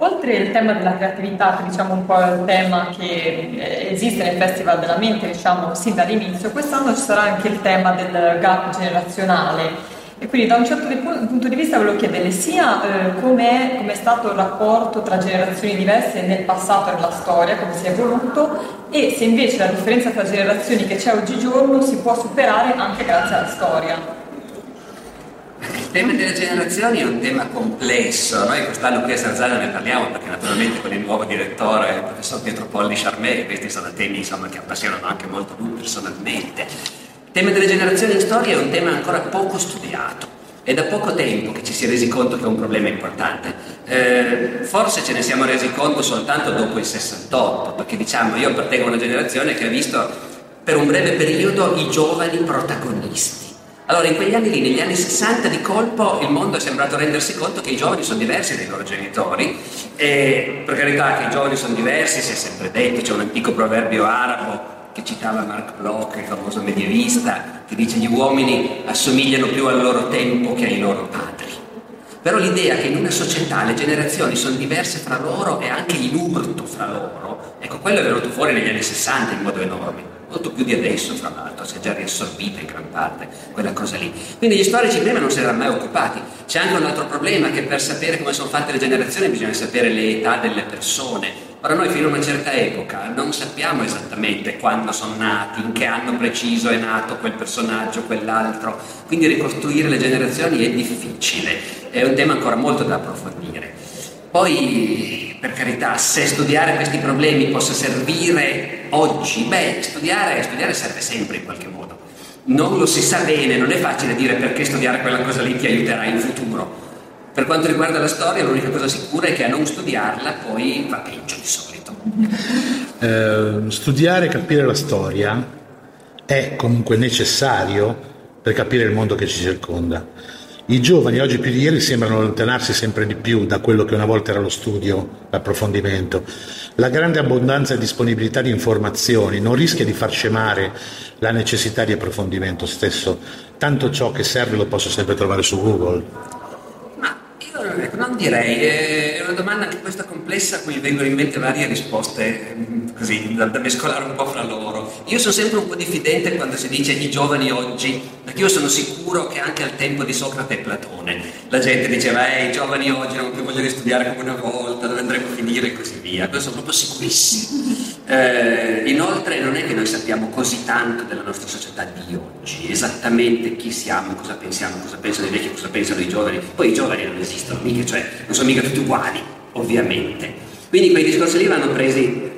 Oltre il tema della creatività, che diciamo un po' è il tema che eh, esiste nel Festival della Mente, diciamo sin dall'inizio, quest'anno ci sarà anche il tema del gap generazionale. E quindi da un certo punto di vista volevo chiederle sia eh, com'è, com'è stato il rapporto tra generazioni diverse nel passato e nella storia, come si è evoluto, e se invece la differenza tra generazioni che c'è oggigiorno si può superare anche grazie alla storia. Il tema delle generazioni è un tema complesso, noi quest'anno qui a Sarzana ne parliamo perché naturalmente con il nuovo direttore, il professor Pietro Polli Charmé, questi sono temi insomma, che appassionano anche molto lui personalmente. Il tema delle generazioni in storia è un tema ancora poco studiato. È da poco tempo che ci si è resi conto che è un problema importante. Eh, forse ce ne siamo resi conto soltanto dopo il 68, perché diciamo io appartengo a una generazione che ha visto per un breve periodo i giovani protagonisti allora, in quegli anni lì, negli anni 60, di colpo il mondo è sembrato rendersi conto che i giovani sono diversi dai loro genitori. E per carità che i giovani sono diversi, si è sempre detto, c'è un antico proverbio arabo che citava Mark Bloch, il famoso medievista, che dice gli uomini assomigliano più al loro tempo che ai loro padri. Però l'idea che in una società le generazioni sono diverse fra loro e anche in urto fra loro, ecco, quello è venuto fuori negli anni 60 in modo enorme molto più di adesso fra l'altro, si è già riassorbita in gran parte quella cosa lì. Quindi gli storici prima non si erano mai occupati. C'è anche un altro problema che per sapere come sono fatte le generazioni bisogna sapere le età delle persone. Ora noi fino a una certa epoca non sappiamo esattamente quando sono nati, in che anno preciso è nato quel personaggio, quell'altro, quindi ricostruire le generazioni è difficile, è un tema ancora molto da approfondire. Poi, per carità, se studiare questi problemi possa servire oggi, beh, studiare, studiare serve sempre in qualche modo. Non lo si sa bene, non è facile dire perché studiare quella cosa lì ti aiuterà in futuro. Per quanto riguarda la storia, l'unica cosa sicura è che a non studiarla poi va peggio di solito. Eh, studiare e capire la storia è comunque necessario per capire il mondo che ci circonda. I giovani oggi più di ieri sembrano allontanarsi sempre di più da quello che una volta era lo studio, l'approfondimento. La grande abbondanza e disponibilità di informazioni non rischia di far scemare la necessità di approfondimento stesso. Tanto ciò che serve lo posso sempre trovare su Google. Ma io non direi, è una domanda anche questa complessa a cui vengono in mente varie risposte mm, così da, da mescolare un po' fra loro. Io sono sempre un po' diffidente quando si dice i giovani oggi, io sono sicuro che anche al tempo di Socrate e Platone la gente diceva eh, i giovani oggi non più vogliono studiare come una volta, dove andremo a finire e così via. Questo sono proprio sicurissimo. Eh, inoltre non è che noi sappiamo così tanto della nostra società di oggi, esattamente chi siamo, cosa pensiamo, cosa pensano i vecchi, cosa pensano i giovani. Poi i giovani non esistono mica, cioè non sono mica tutti uguali, ovviamente. Quindi quei discorsi lì vanno presi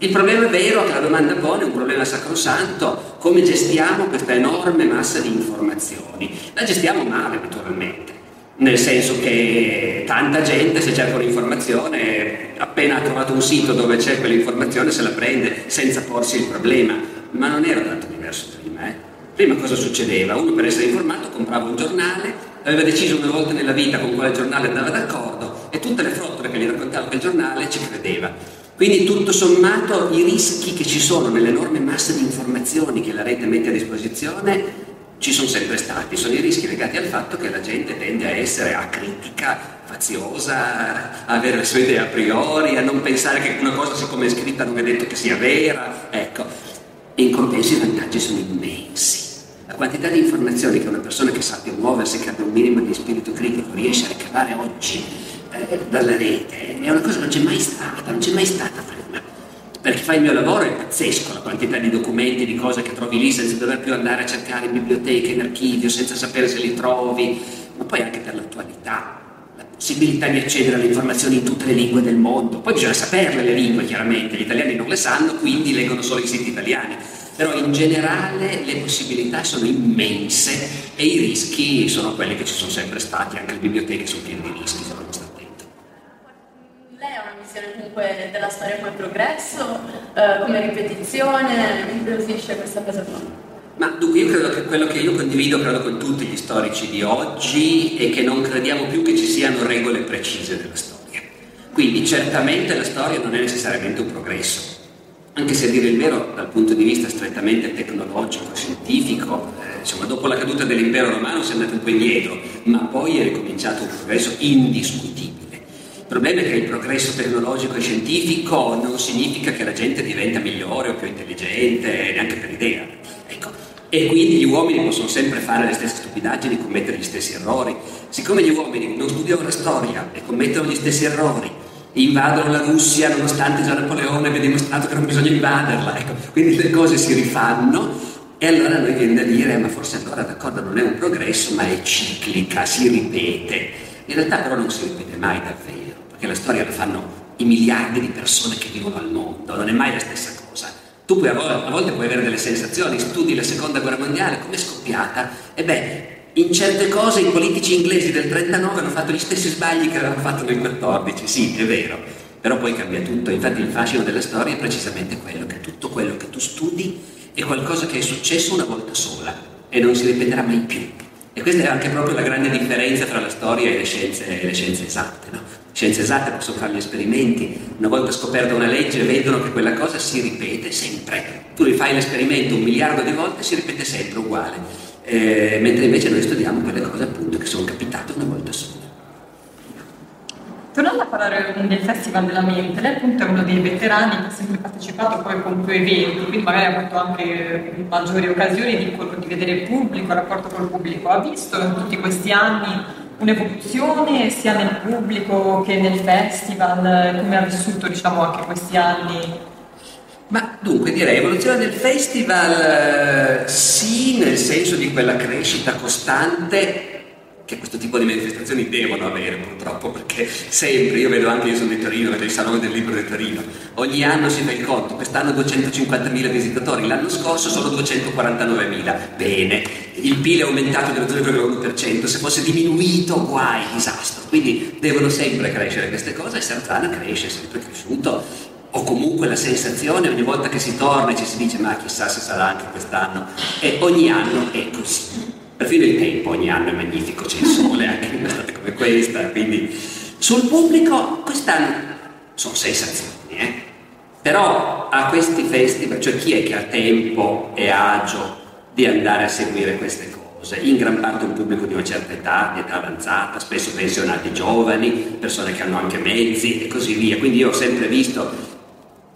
il problema vero che la domanda pone è un problema sacrosanto, come gestiamo questa enorme massa di informazioni? La gestiamo male naturalmente, nel senso che tanta gente se cerca un'informazione, appena ha trovato un sito dove c'è quell'informazione se la prende senza porsi il problema, ma non era tanto diverso prima. Eh? Prima cosa succedeva? Uno per essere informato comprava un giornale, aveva deciso una volta nella vita con quale giornale andava d'accordo e tutte le frottole che gli raccontava quel giornale ci credeva. Quindi tutto sommato i rischi che ci sono nell'enorme massa di informazioni che la rete mette a disposizione ci sono sempre stati, sono i rischi legati al fatto che la gente tende a essere acritica, faziosa, a avere le sue idee a priori, a non pensare che una cosa siccome è scritta non è detto che sia vera, ecco. In compenso i vantaggi sono immensi. La quantità di informazioni che una persona che sappia muoversi, che abbia un minimo di spirito critico riesce a ricavare oggi eh, dalla rete è una cosa che non c'è mai stata, non c'è mai stata prima. Per chi fa il mio lavoro è pazzesco la quantità di documenti, di cose che trovi lì senza dover più andare a cercare in biblioteca, in archivio, senza sapere se li trovi, ma poi anche per l'attualità, la possibilità di accedere alle informazioni in tutte le lingue del mondo. Poi bisogna saperle le lingue, chiaramente, gli italiani non le sanno, quindi leggono solo i siti italiani. Però in generale le possibilità sono immense e i rischi sono quelli che ci sono sempre stati, anche le biblioteche sono piene di rischi comunque della storia come progresso, eh, come ripetizione, mi incuriosisce questa cosa qua. Ma dunque io credo che quello che io condivido, credo con tutti gli storici di oggi, è che non crediamo più che ci siano regole precise della storia. Quindi certamente la storia non è necessariamente un progresso, anche se a dire il vero dal punto di vista strettamente tecnologico, scientifico, eh, insomma dopo la caduta dell'impero romano si è andato un po' indietro, ma poi è ricominciato un progresso indiscutibile. Problema è che il progresso tecnologico e scientifico non significa che la gente diventa migliore o più intelligente, neanche per idea. Ecco. E quindi gli uomini possono sempre fare le stesse stupidaggini, commettere gli stessi errori. Siccome gli uomini non studiano la storia e commettono gli stessi errori, invadono la Russia nonostante già Napoleone aveva dimostrato che non bisogna invaderla, ecco. quindi le cose si rifanno e allora noi viene da dire, ma forse allora d'accordo non è un progresso, ma è ciclica, si ripete. In realtà però non si ripete mai davvero, perché la storia la fanno i miliardi di persone che vivono al mondo, non è mai la stessa cosa. Tu puoi, a volte puoi avere delle sensazioni, studi la seconda guerra mondiale, come è scoppiata? E beh, in certe cose i politici inglesi del 39 hanno fatto gli stessi sbagli che avevano fatto nel 14, sì, è vero, però poi cambia tutto. Infatti il fascino della storia è precisamente quello, che tutto quello che tu studi è qualcosa che è successo una volta sola e non si ripeterà mai più. E questa è anche proprio la grande differenza tra la storia e le scienze, le scienze esatte. No? Scienze esatte possono fare gli esperimenti, una volta scoperta una legge vedono che quella cosa si ripete sempre. Tu rifai l'esperimento un miliardo di volte e si ripete sempre uguale. Eh, mentre invece noi studiamo quelle cose appunto che sono capitate una volta sola. Tornando a parlare del Festival della Mente, lei appunto è uno dei veterani che ha sempre partecipato poi con più eventi, quindi magari ha avuto anche maggiori occasioni di, di vedere il pubblico, il rapporto col pubblico. Ha visto in tutti questi anni un'evoluzione sia nel pubblico che nel festival? Come ha vissuto diciamo, anche questi anni? Ma dunque direi evoluzione del festival eh, sì, nel senso di quella crescita costante che questo tipo di manifestazioni devono avere purtroppo, perché sempre, io vedo anche, io sono di Torino, vedo il Salone del Libro di Torino, ogni anno si fa il conto, quest'anno 250.000 visitatori, l'anno scorso solo 249.000, bene, il PIL è aumentato dello 0,1%, se fosse diminuito guai, disastro, quindi devono sempre crescere queste cose e Sarzana cresce, è sempre cresciuto, o comunque la sensazione ogni volta che si torna e ci si dice ma chissà se sarà anche quest'anno, e ogni anno è così. Perfino il tempo ogni anno è magnifico, c'è il sole anche in un'estate come questa, quindi sul pubblico quest'anno sono sensazioni, eh? però a questi festival, cioè chi è che ha tempo e agio di andare a seguire queste cose? In gran parte un pubblico di una certa età, di età avanzata, spesso pensionati giovani, persone che hanno anche mezzi e così via, quindi io ho sempre visto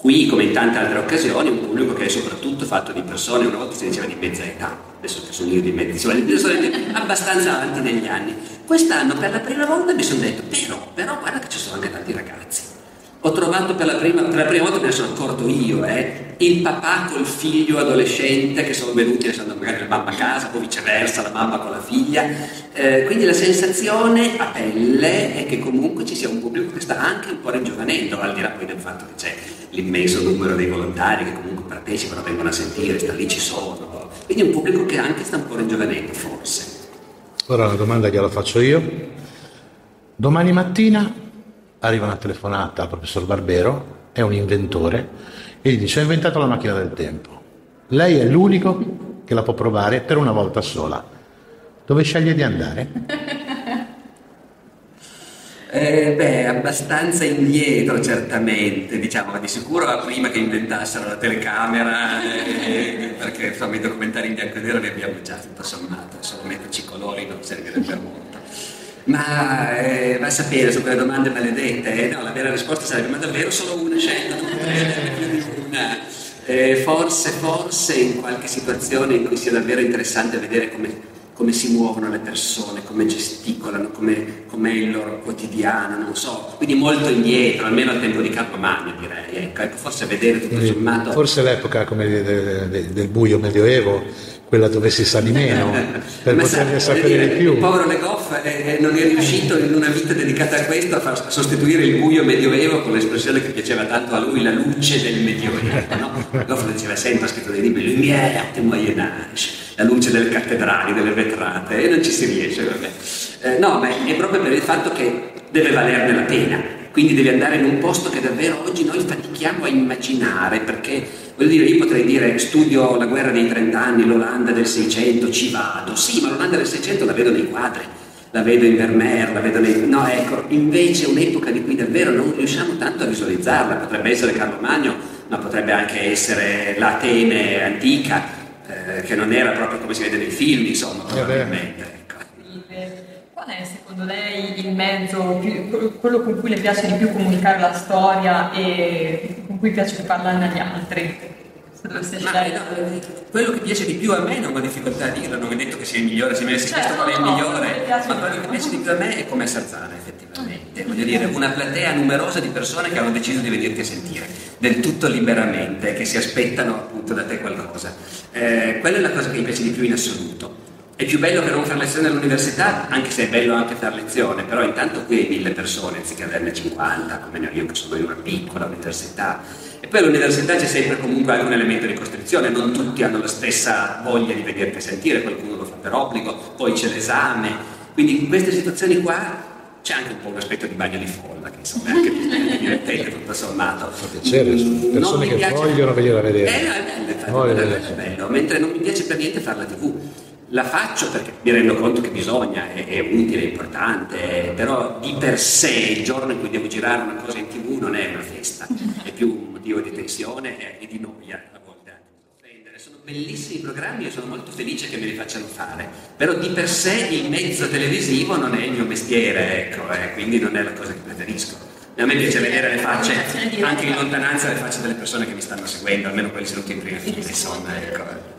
Qui, come in tante altre occasioni, un pubblico che è soprattutto fatto di persone, una volta si diceva di mezza età, adesso che sono io di mezza, insomma, di persone abbastanza avanti negli anni. Quest'anno per la prima volta mi sono detto, però, però guarda che ci sono anche tanti ragazzi. Ho trovato per la prima, per la prima volta, me ne sono accorto io, eh, il papà col figlio adolescente che sono venuti lasciando magari la mamma a casa o viceversa, la mamma con la figlia. Eh, quindi la sensazione a pelle è che comunque ci sia un pubblico che sta anche un po' ringiovanendo, al di là poi del fatto che c'è l'immenso numero dei volontari che comunque partecipano, vengono a sentire, sta lì ci sono. Quindi un pubblico che anche sta un po' ringiovanendo, forse. Ora una domanda gliela faccio io. Domani mattina arriva una telefonata al professor Barbero, è un inventore, e gli dice ho inventato la macchina del tempo. Lei è l'unico che la può provare per una volta sola. Dove sceglie di andare? Eh, beh, abbastanza indietro certamente, diciamo, ma di sicuro prima che inventassero la telecamera, eh, perché insomma i documentari in bianco e nero li abbiamo già tutto sommato, solo metterci colori non servirebbe molto. Ma eh, va a sapere su quelle domande maledette, eh? no, la vera risposta sarebbe ma davvero solo una scelta, non più di una. Eh, forse, forse in qualche situazione in cui sia davvero interessante vedere come come si muovono le persone, come gesticolano, come, com'è il loro quotidiano, non so. Quindi molto indietro, almeno al tempo di Capomagno direi. Ecco, ecco, forse vedere tutto sommato... Forse l'epoca come del, del buio medioevo quella dove si sa di meno per poterne sapere dire, di più. Il povero Legoff eh, non è riuscito in una vita dedicata a questo a far sostituire il buio medioevo con l'espressione che piaceva tanto a lui, la luce del medioevo. No? Legoff diceva sempre, ha scritto dei libri, lumière de Moyen Âge, la luce delle cattedrali, delle vetrate, e non ci si riesce. Eh, no, ma è proprio per il fatto che deve valerne la pena, quindi devi andare in un posto che davvero oggi noi fatichiamo a immaginare, perché Voglio dire, io potrei dire studio la guerra dei 30 anni, l'Olanda del 600, ci vado. Sì, ma l'Olanda del 600 la vedo nei quadri, la vedo in Vermeer, la vedo nei... No, ecco, invece è un'epoca di cui davvero non riusciamo tanto a visualizzarla. Potrebbe essere Carlo Magno, ma potrebbe anche essere l'Atene antica, eh, che non era proprio come si vede nei film, insomma, probabilmente. Ecco. Qual è secondo lei il mezzo, più, quello con cui le piace di più comunicare la storia e cui piace parlarne agli altri? Ma, no, quello che piace di più a me non ho difficoltà a dirlo, non è detto che sia il migliore, se mi avessi chiesto qual è il no, migliore, ma quello che piace di più a me è come Sarzana effettivamente, voglio dire, una platea numerosa di persone che hanno deciso di venirti a sentire, del tutto liberamente, che si aspettano appunto da te qualcosa. Eh, quella è la cosa che mi piace di più in assoluto. È più bello che non fare lezione all'università, anche se è bello anche fare lezione, però intanto qui hai mille persone anziché averne 50, come ne ho io che sono in una piccola università. E poi all'università c'è sempre comunque anche un elemento di costrizione, non tutti hanno la stessa voglia di vederti sentire, qualcuno lo fa per obbligo, poi c'è l'esame. Quindi in queste situazioni qua c'è anche un po' un aspetto di bagno di folla, che insomma è anche divertente tutto sommato. Fa piacere, mm, persone che piace... vogliono venire a vedere. Eh, no, è bello, è bello, è bello, mentre non mi piace per niente fare la tv la faccio perché mi rendo conto che bisogna, è, è utile, è importante, però di per sé il giorno in cui devo girare una cosa in tv non è una festa, è più un motivo di tensione e di noia a volte. Sono bellissimi programmi e sono molto felice che me li facciano fare, però di per sé il mezzo televisivo non è il mio mestiere, ecco, eh, quindi non è la cosa che preferisco. A me piace vedere le facce, anche in lontananza, le facce delle persone che mi stanno seguendo, almeno quelli seduti in prima fila, insomma, ecco.